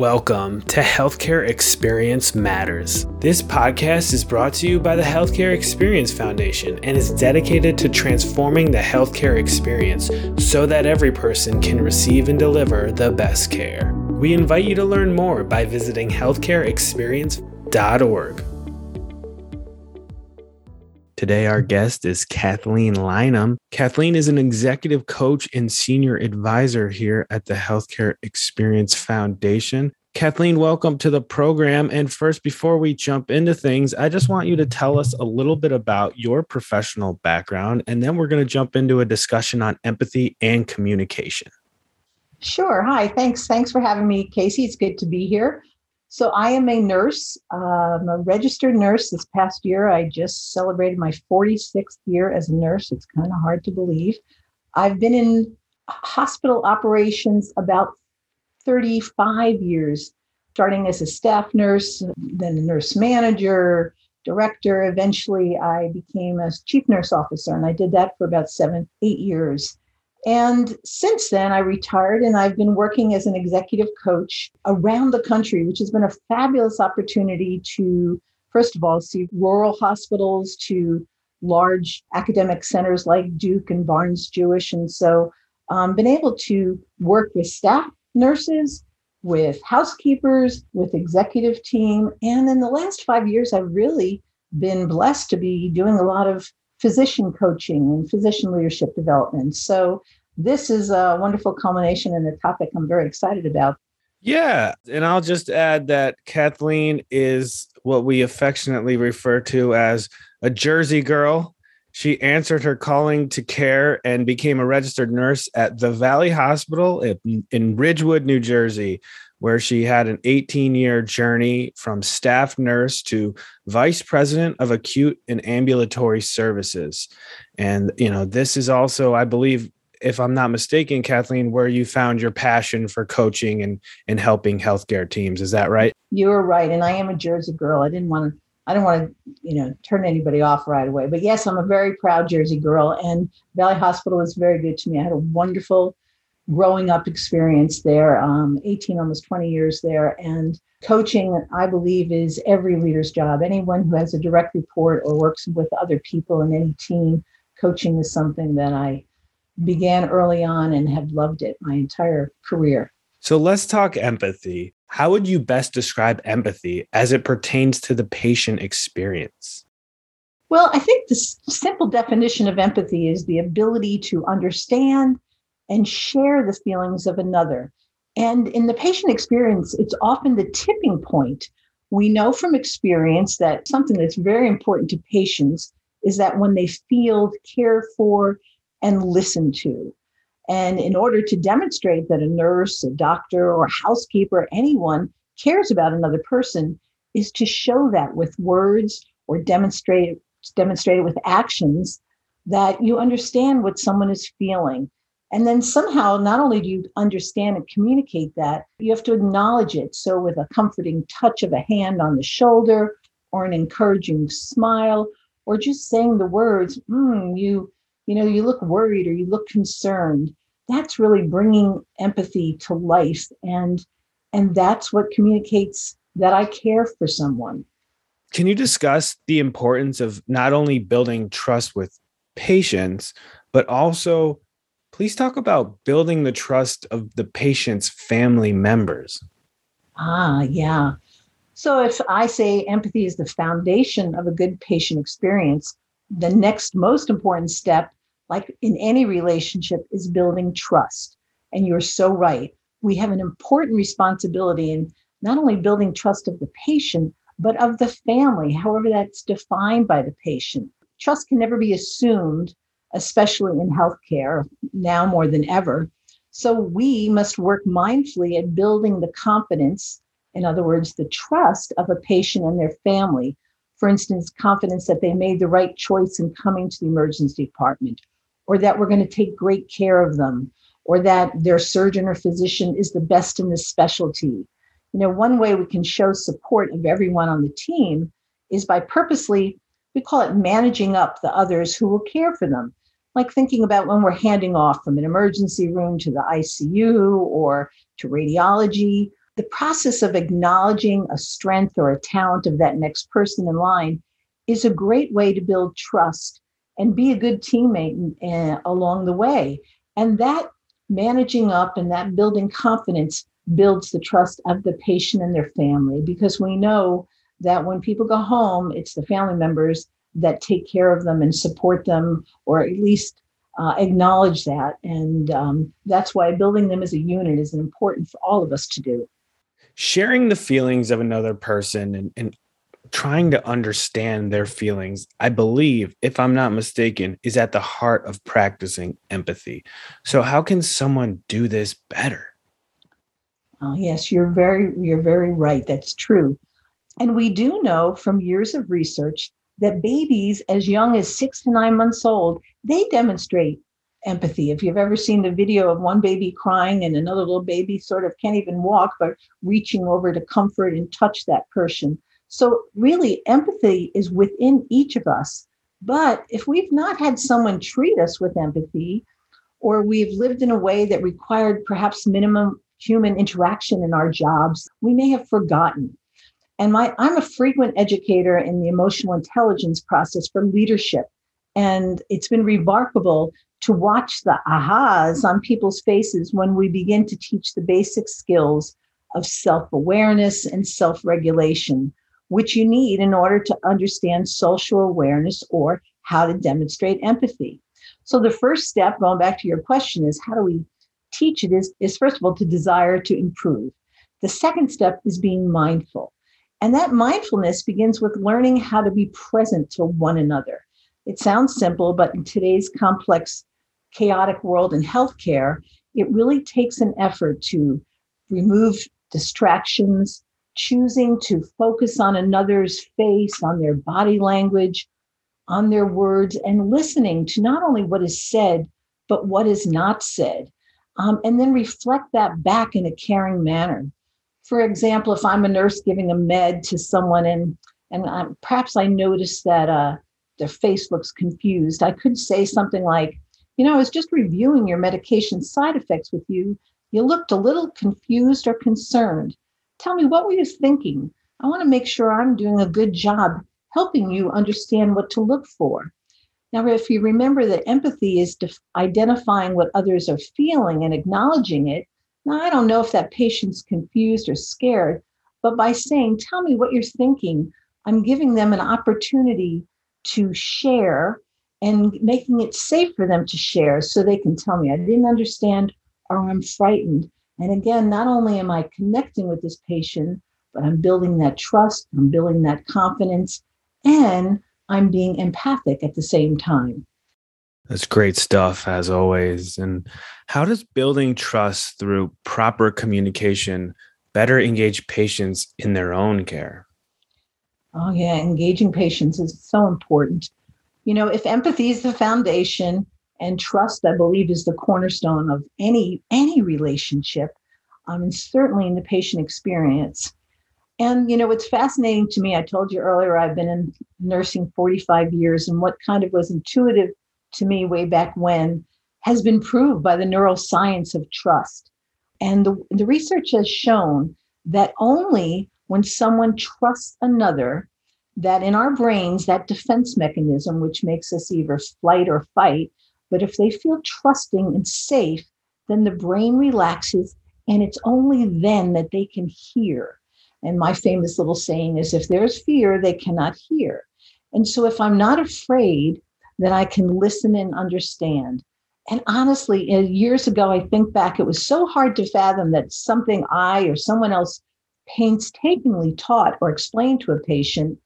Welcome to Healthcare Experience Matters. This podcast is brought to you by the Healthcare Experience Foundation and is dedicated to transforming the healthcare experience so that every person can receive and deliver the best care. We invite you to learn more by visiting healthcareexperience.org. Today, our guest is Kathleen Lynham. Kathleen is an executive coach and senior advisor here at the Healthcare Experience Foundation. Kathleen, welcome to the program. And first, before we jump into things, I just want you to tell us a little bit about your professional background, and then we're going to jump into a discussion on empathy and communication. Sure. Hi. Thanks. Thanks for having me, Casey. It's good to be here. So I am a nurse. I'm a registered nurse. This past year, I just celebrated my 46th year as a nurse. It's kind of hard to believe. I've been in hospital operations about 35 years, starting as a staff nurse, then a nurse manager, director. Eventually, I became a chief nurse officer, and I did that for about seven, eight years. And since then, I retired and I've been working as an executive coach around the country, which has been a fabulous opportunity to, first of all, see rural hospitals to large academic centers like Duke and Barnes Jewish. And so, um, been able to work with staff nurses, with housekeepers, with executive team. And in the last five years, I've really been blessed to be doing a lot of physician coaching and physician leadership development. So this is a wonderful culmination and a topic I'm very excited about. Yeah. And I'll just add that Kathleen is what we affectionately refer to as a Jersey girl. She answered her calling to care and became a registered nurse at the Valley Hospital in Ridgewood, New Jersey, where she had an 18 year journey from staff nurse to vice president of acute and ambulatory services. And, you know, this is also, I believe, if I'm not mistaken, Kathleen, where you found your passion for coaching and, and helping healthcare teams. Is that right? You're right. And I am a Jersey girl. I didn't want to. I don't want to, you know, turn anybody off right away. But yes, I'm a very proud Jersey girl, and Valley Hospital was very good to me. I had a wonderful growing up experience there, um, 18, almost 20 years there. And coaching, I believe, is every leader's job. Anyone who has a direct report or works with other people in any team, coaching is something that I began early on and have loved it my entire career. So let's talk empathy. How would you best describe empathy as it pertains to the patient experience? Well, I think the simple definition of empathy is the ability to understand and share the feelings of another. And in the patient experience, it's often the tipping point. We know from experience that something that's very important to patients is that when they feel cared for and listened to. And in order to demonstrate that a nurse, a doctor, or a housekeeper, anyone cares about another person, is to show that with words or demonstrate demonstrate it with actions that you understand what someone is feeling and then somehow, not only do you understand and communicate that, you have to acknowledge it. So, with a comforting touch of a hand on the shoulder, or an encouraging smile, or just saying the words, mm, you, you know, you look worried or you look concerned. That's really bringing empathy to life, and and that's what communicates that I care for someone. Can you discuss the importance of not only building trust with patients, but also please talk about building the trust of the patient's family members. Ah, yeah. So if I say empathy is the foundation of a good patient experience, the next most important step, like in any relationship, is building trust. And you're so right. We have an important responsibility in not only building trust of the patient, but of the family, however that's defined by the patient. Trust can never be assumed especially in healthcare now more than ever. So we must work mindfully at building the confidence, in other words, the trust of a patient and their family. For instance, confidence that they made the right choice in coming to the emergency department, or that we're going to take great care of them, or that their surgeon or physician is the best in the specialty. You know, one way we can show support of everyone on the team is by purposely, we call it managing up the others who will care for them like thinking about when we're handing off from an emergency room to the ICU or to radiology, the process of acknowledging a strength or a talent of that next person in line is a great way to build trust and be a good teammate along the way. And that managing up and that building confidence builds the trust of the patient and their family because we know that when people go home, it's the family members that take care of them and support them, or at least uh, acknowledge that. And um, that's why building them as a unit is important for all of us to do. Sharing the feelings of another person and, and trying to understand their feelings, I believe, if I'm not mistaken, is at the heart of practicing empathy. So, how can someone do this better? Oh, yes, you're very you're very right. That's true. And we do know from years of research that babies as young as 6 to 9 months old, they demonstrate empathy. If you've ever seen the video of one baby crying and another little baby sort of can't even walk but reaching over to comfort and touch that person. So really empathy is within each of us. But if we've not had someone treat us with empathy, or we've lived in a way that required perhaps minimum human interaction in our jobs, we may have forgotten. And my, I'm a frequent educator in the emotional intelligence process for leadership. And it's been remarkable to watch the ahas on people's faces when we begin to teach the basic skills of self awareness and self regulation, which you need in order to understand social awareness or how to demonstrate empathy. So, the first step, going back to your question, is how do we teach it is, is first of all to desire to improve. The second step is being mindful. And that mindfulness begins with learning how to be present to one another. It sounds simple, but in today's complex, chaotic world in healthcare, it really takes an effort to remove distractions, choosing to focus on another's face, on their body language, on their words, and listening to not only what is said, but what is not said um, and then reflect that back in a caring manner. For example, if I'm a nurse giving a med to someone and and um, perhaps I notice that uh, their face looks confused, I could say something like, "You know, I was just reviewing your medication side effects with you. You looked a little confused or concerned. Tell me, what were you thinking? I want to make sure I'm doing a good job helping you understand what to look for." Now, if you remember that empathy is def- identifying what others are feeling and acknowledging it, now I don't know if that patient's confused or scared, but by saying, Tell me what you're thinking, I'm giving them an opportunity to share and making it safe for them to share so they can tell me, I didn't understand or I'm frightened. And again, not only am I connecting with this patient, but I'm building that trust, I'm building that confidence, and I'm being empathic at the same time. That's great stuff, as always. And how does building trust through proper communication better engage patients in their own care? Oh, yeah, engaging patients is so important. You know, if empathy is the foundation and trust, I believe, is the cornerstone of any any relationship, um, and certainly in the patient experience, and, you know, it's fascinating to me. I told you earlier, I've been in nursing 45 years, and what kind of was intuitive to me way back when has been proved by the neuroscience of trust. And the, the research has shown that only when someone trusts another, that in our brains, that defense mechanism, which makes us either flight or fight, but if they feel trusting and safe, then the brain relaxes, and it's only then that they can hear and my famous little saying is if there's fear, they cannot hear. And so if I'm not afraid, then I can listen and understand. And honestly, years ago, I think back, it was so hard to fathom that something I or someone else painstakingly taught or explained to a patient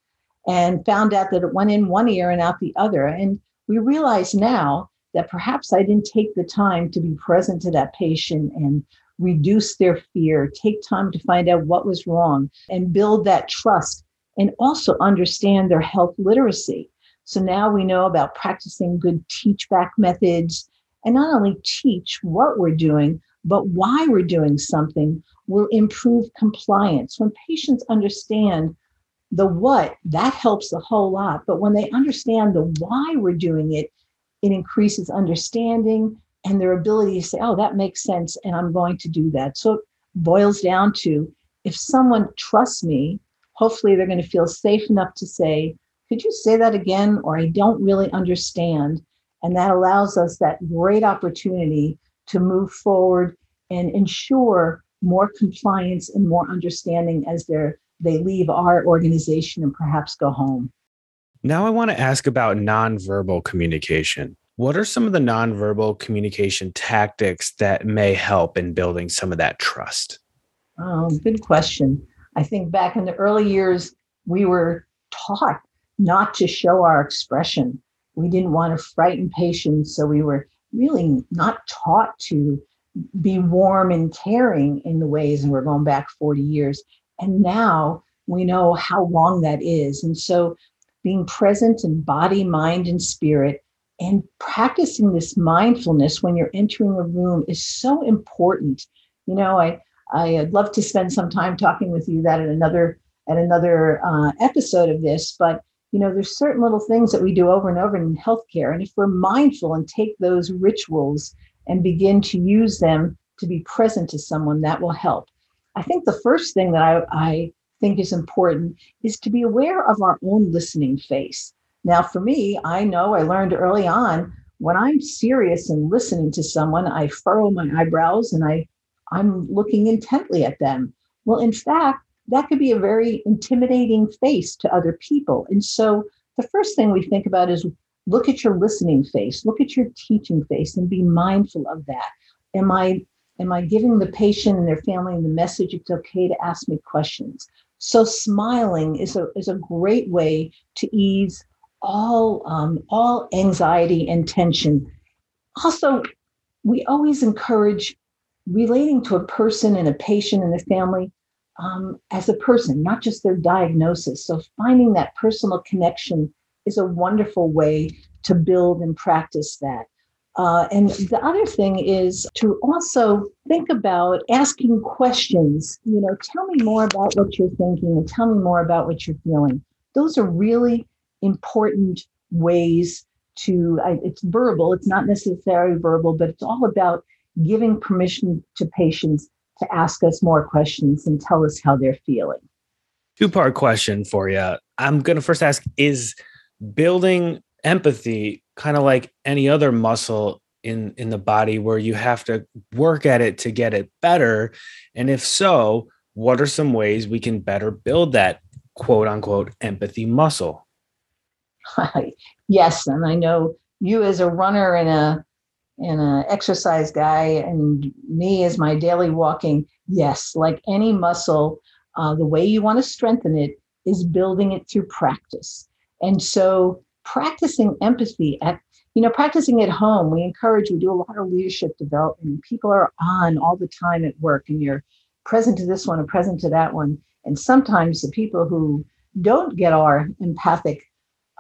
and found out that it went in one ear and out the other. And we realize now that perhaps I didn't take the time to be present to that patient and reduce their fear, take time to find out what was wrong, and build that trust, and also understand their health literacy. So now we know about practicing good teach back methods and not only teach what we're doing, but why we're doing something will improve compliance. When patients understand the what, that helps a whole lot. But when they understand the why we're doing it, it increases understanding and their ability to say, oh, that makes sense, and I'm going to do that. So it boils down to if someone trusts me, hopefully they're going to feel safe enough to say, Could you say that again? Or I don't really understand. And that allows us that great opportunity to move forward and ensure more compliance and more understanding as they're, they leave our organization and perhaps go home. Now, I want to ask about nonverbal communication. What are some of the nonverbal communication tactics that may help in building some of that trust? Oh, good question. I think back in the early years, we were taught not to show our expression. We didn't want to frighten patients, so we were really not taught to be warm and caring in the ways, and we're going back 40 years. And now we know how long that is. And so being present in body, mind, and spirit, and practicing this mindfulness when you're entering a room is so important. You know, I I'd love to spend some time talking with you that at another at another uh, episode of this, but you know, there's certain little things that we do over and over in healthcare, and if we're mindful and take those rituals and begin to use them to be present to someone, that will help. I think the first thing that I, I think is important is to be aware of our own listening face. Now, for me, I know I learned early on when I'm serious and listening to someone, I furrow my eyebrows and I, I'm looking intently at them. Well, in fact, that could be a very intimidating face to other people. And so the first thing we think about is look at your listening face, look at your teaching face, and be mindful of that. Am I am I giving the patient and their family the message it's okay to ask me questions? So smiling is a is a great way to ease all um, all anxiety and tension. Also, we always encourage relating to a person and a patient and a family um, as a person, not just their diagnosis. So finding that personal connection is a wonderful way to build and practice that. Uh, and the other thing is to also think about asking questions. You know, tell me more about what you're thinking and tell me more about what you're feeling. Those are really important ways to, I, it's verbal, it's not necessarily verbal, but it's all about giving permission to patients to ask us more questions and tell us how they're feeling. Two part question for you. I'm going to first ask Is building empathy kind of like any other muscle in in the body where you have to work at it to get it better and if so what are some ways we can better build that quote unquote empathy muscle yes and i know you as a runner and a and an exercise guy and me as my daily walking. Yes like any muscle uh, the way you want to strengthen it is building it through practice. And so practicing empathy at you know practicing at home we encourage we do a lot of leadership development people are on all the time at work and you're present to this one and present to that one. And sometimes the people who don't get our empathic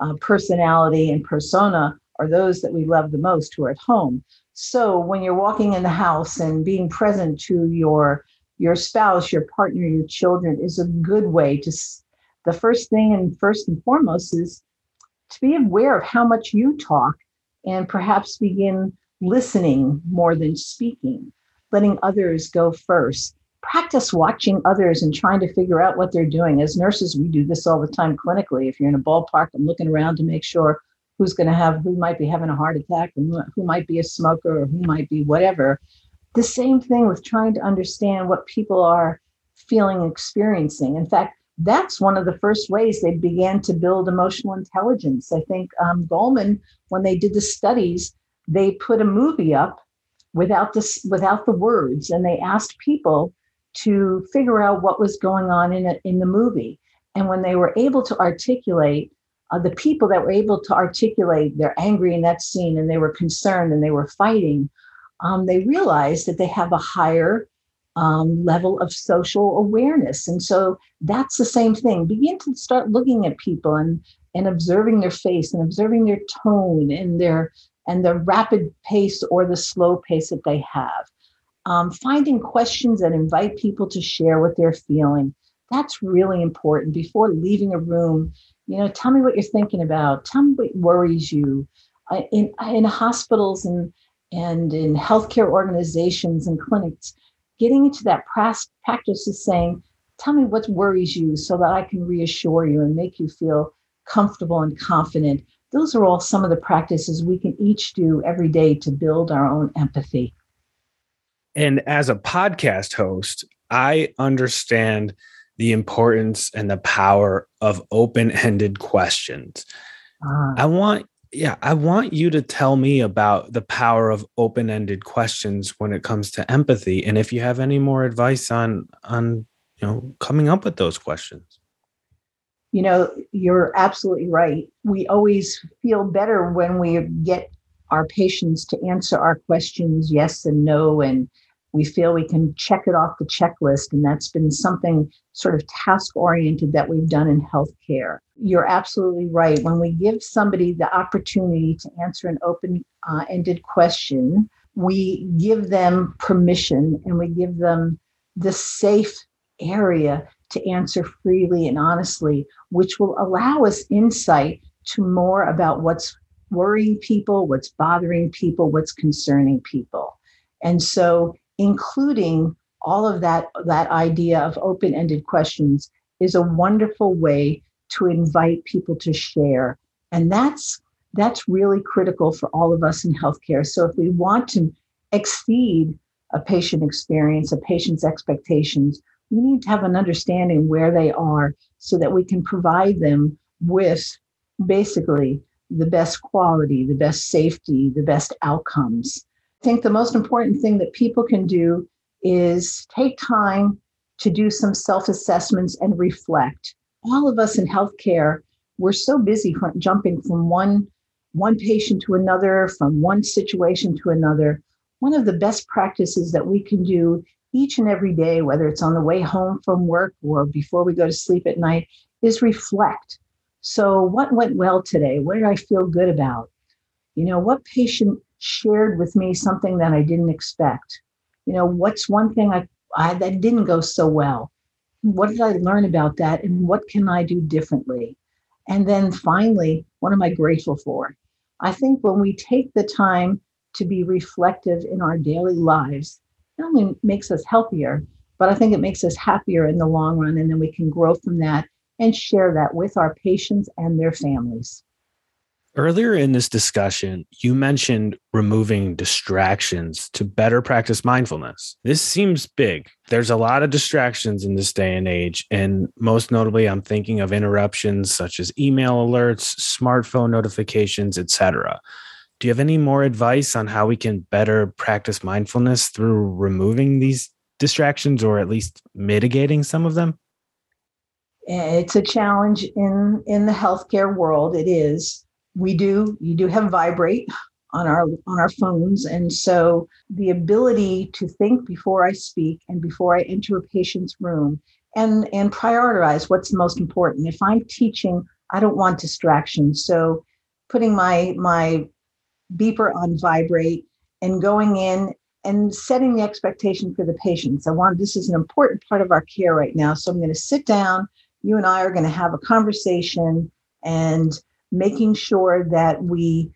uh, personality and persona are those that we love the most who are at home so when you're walking in the house and being present to your your spouse your partner your children is a good way to the first thing and first and foremost is to be aware of how much you talk and perhaps begin listening more than speaking, letting others go first. Practice watching others and trying to figure out what they're doing. As nurses, we do this all the time clinically. If you're in a ballpark, I'm looking around to make sure who's going to have, who might be having a heart attack, and who might be a smoker, or who might be whatever. The same thing with trying to understand what people are feeling experiencing. In fact, that's one of the first ways they began to build emotional intelligence. I think um, Goleman, when they did the studies, they put a movie up without the without the words, and they asked people to figure out what was going on in it in the movie. And when they were able to articulate, uh, the people that were able to articulate they're angry in that scene and they were concerned and they were fighting, um, they realized that they have a higher um, level of social awareness. And so that's the same thing. Begin to start looking at people and and observing their face and observing their tone and their and the rapid pace or the slow pace that they have. Um, finding questions that invite people to share what they're feeling. That's really important before leaving a room. You know, tell me what you're thinking about. Tell me what worries you. In in hospitals and and in healthcare organizations and clinics, getting into that practice is saying, tell me what worries you so that I can reassure you and make you feel comfortable and confident. Those are all some of the practices we can each do every day to build our own empathy. And as a podcast host, I understand the importance and the power of open ended questions. Ah. I want, yeah, I want you to tell me about the power of open ended questions when it comes to empathy. And if you have any more advice on, on, you know, coming up with those questions. You know, you're absolutely right. We always feel better when we get our patients to answer our questions yes and no and we feel we can check it off the checklist. And that's been something sort of task oriented that we've done in healthcare. You're absolutely right. When we give somebody the opportunity to answer an open uh, ended question, we give them permission and we give them the safe area to answer freely and honestly, which will allow us insight to more about what's worrying people, what's bothering people, what's concerning people. And so including all of that that idea of open-ended questions is a wonderful way to invite people to share. And that's that's really critical for all of us in healthcare. So if we want to exceed a patient experience a patient's expectations we need to have an understanding where they are so that we can provide them with basically the best quality the best safety the best outcomes think the most important thing that people can do is take time to do some self assessments and reflect. All of us in healthcare, we're so busy from jumping from one, one patient to another, from one situation to another. One of the best practices that we can do each and every day, whether it's on the way home from work or before we go to sleep at night, is reflect. So, what went well today? What did I feel good about? You know, what patient shared with me something that I didn't expect. You know, what's one thing I, I that didn't go so well? What did I learn about that and what can I do differently? And then finally, what am I grateful for? I think when we take the time to be reflective in our daily lives, not only makes us healthier, but I think it makes us happier in the long run. And then we can grow from that and share that with our patients and their families. Earlier in this discussion, you mentioned removing distractions to better practice mindfulness. This seems big. There's a lot of distractions in this day and age. And most notably, I'm thinking of interruptions such as email alerts, smartphone notifications, etc. Do you have any more advice on how we can better practice mindfulness through removing these distractions or at least mitigating some of them? Eh, it's a challenge in in the healthcare world. It is we do you do have vibrate on our on our phones. And so the ability to think before i speak and before i enter a patient's room and and prioritize what's most important. If i'm teaching i don't want distractions. So putting my my beeper on vibrate and going in and setting the expectation for the patients. I want this is an important part of our care right now. So i'm going to sit down. You and i are going to have a conversation and making sure that we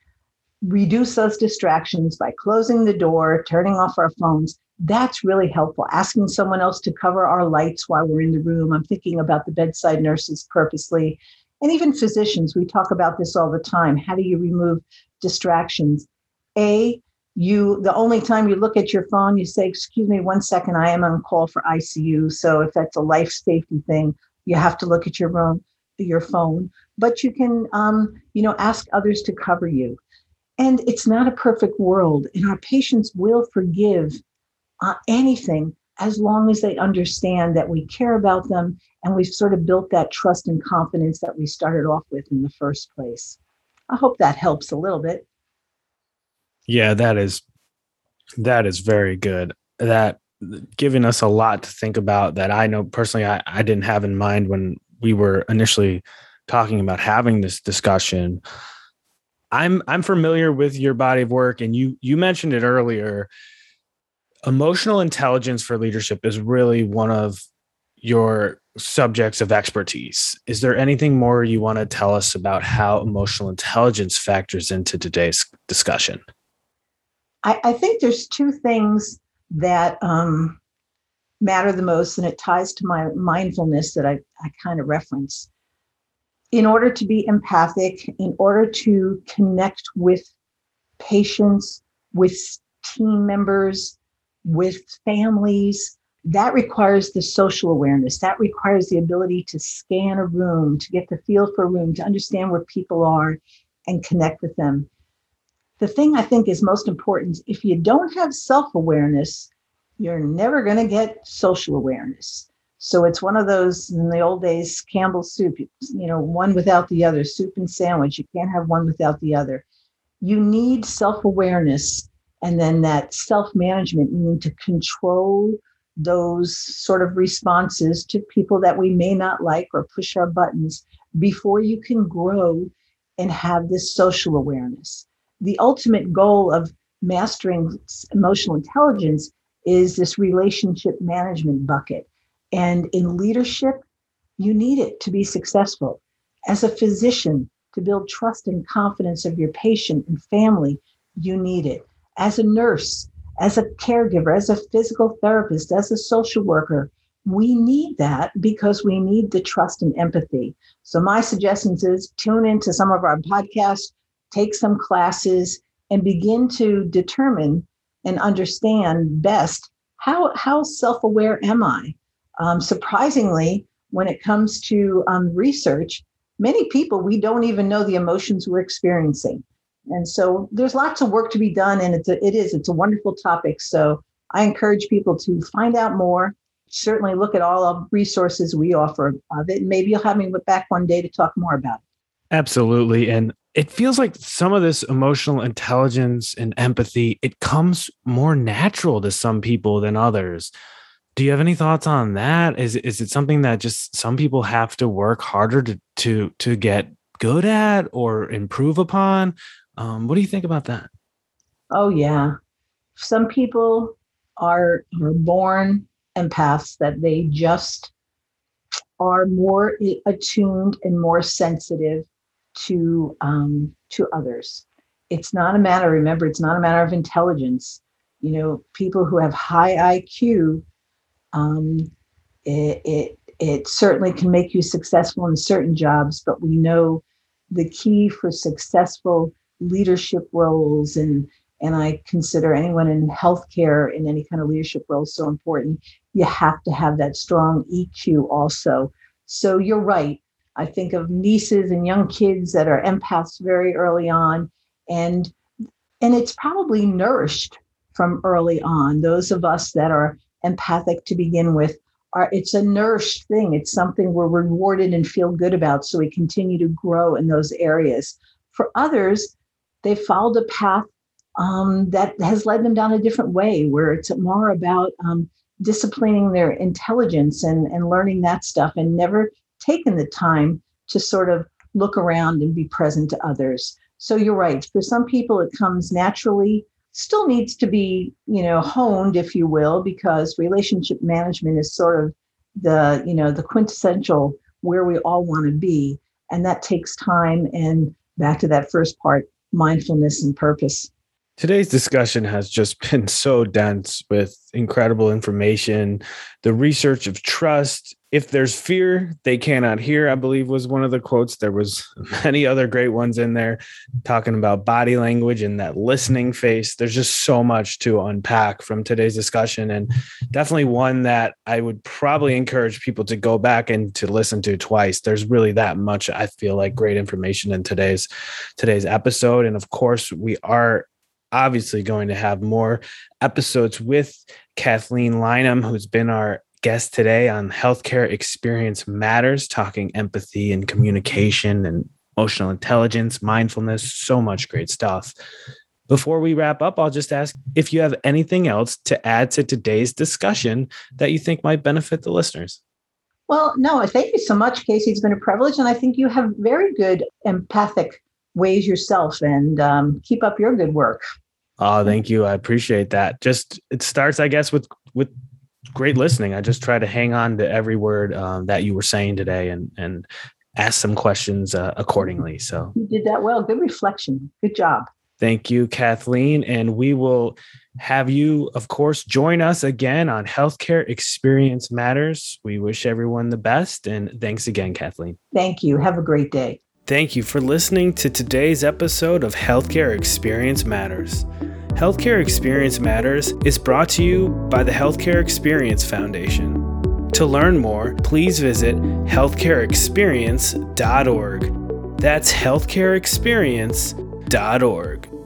reduce those distractions by closing the door, turning off our phones. That's really helpful. Asking someone else to cover our lights while we're in the room. I'm thinking about the bedside nurses purposely, and even physicians. We talk about this all the time. How do you remove distractions? A, you the only time you look at your phone, you say, "Excuse me, one second, I am on call for ICU." So if that's a life safety thing, you have to look at your phone your phone, but you can, um, you know, ask others to cover you. And it's not a perfect world, and our patients will forgive uh, anything as long as they understand that we care about them and we've sort of built that trust and confidence that we started off with in the first place. I hope that helps a little bit. Yeah, that is that is very good. That giving us a lot to think about that I know personally I, I didn't have in mind when we were initially talking about having this discussion i'm i'm familiar with your body of work and you you mentioned it earlier. Emotional intelligence for leadership is really one of your subjects of expertise. Is there anything more you want to tell us about how emotional intelligence factors into today's discussion? I, I think there's two things that um, matter the most, and it ties to my mindfulness that I, I kind of reference. In order to be empathic, in order to connect with patients, with team members, with families, that requires the social awareness. That requires the ability to scan a room, to get the feel for a room, to understand where people are and connect with them. The thing I think is most important if you don't have self awareness, you're never going to get social awareness. So it's one of those in the old days, Campbell's soup, you know, one without the other, soup and sandwich. You can't have one without the other. You need self awareness and then that self management, you need to control those sort of responses to people that we may not like or push our buttons before you can grow and have this social awareness. The ultimate goal of mastering emotional intelligence is this relationship management bucket. And in leadership, you need it to be successful. As a physician, to build trust and confidence of your patient and family, you need it. As a nurse, as a caregiver, as a physical therapist, as a social worker, we need that because we need the trust and empathy. So my suggestions is tune into some of our podcasts, take some classes, and begin to determine and understand best how how self-aware am I. Um, surprisingly, when it comes to um, research, many people we don't even know the emotions we're experiencing. And so there's lots of work to be done, and it's a, it is it's a wonderful topic. So I encourage people to find out more. Certainly, look at all of resources we offer of it. And maybe you'll have me back one day to talk more about it. Absolutely, and it feels like some of this emotional intelligence and empathy it comes more natural to some people than others. Do you have any thoughts on that? Is is it something that just some people have to work harder to to to get good at or improve upon? Um, what do you think about that? Oh yeah, some people are are born empaths that they just are more attuned and more sensitive to um, to others. It's not a matter. Remember, it's not a matter of intelligence. You know, people who have high IQ, um, it, it it certainly can make you successful in certain jobs, but we know the key for successful leadership roles and and I consider anyone in healthcare in any kind of leadership role so important. You have to have that strong EQ also. So you're right. I think of nieces and young kids that are empaths very early on, and and it's probably nourished from early on. Those of us that are empathic to begin with are it's a nourished thing. It's something we're rewarded and feel good about, so we continue to grow in those areas. For others, they followed a path um, that has led them down a different way, where it's more about um, disciplining their intelligence and, and learning that stuff and never taken the time to sort of look around and be present to others. So you're right. For some people, it comes naturally, still needs to be, you know, honed, if you will, because relationship management is sort of the, you know, the quintessential where we all want to be. And that takes time. And back to that first part, mindfulness and purpose. Today's discussion has just been so dense with incredible information, the research of trust. If there's fear, they cannot hear, I believe was one of the quotes. There was many other great ones in there talking about body language and that listening face. There's just so much to unpack from today's discussion and definitely one that I would probably encourage people to go back and to listen to twice. There's really that much I feel like great information in today's today's episode and of course we are obviously going to have more episodes with Kathleen Lynham, who's been our guest today on Healthcare Experience Matters, talking empathy and communication and emotional intelligence, mindfulness, so much great stuff. Before we wrap up, I'll just ask if you have anything else to add to today's discussion that you think might benefit the listeners. Well, no, thank you so much, Casey. It's been a privilege. And I think you have very good empathic ways yourself and um, keep up your good work. Oh, thank you. I appreciate that. Just it starts, I guess, with with great listening. I just try to hang on to every word um, that you were saying today and and ask some questions uh, accordingly. So you did that well. Good reflection. Good job. Thank you, Kathleen. And we will have you, of course, join us again on Healthcare Experience Matters. We wish everyone the best. And thanks again, Kathleen. Thank you. Have a great day. Thank you for listening to today's episode of Healthcare Experience Matters. Healthcare Experience Matters is brought to you by the Healthcare Experience Foundation. To learn more, please visit healthcareexperience.org. That's healthcareexperience.org.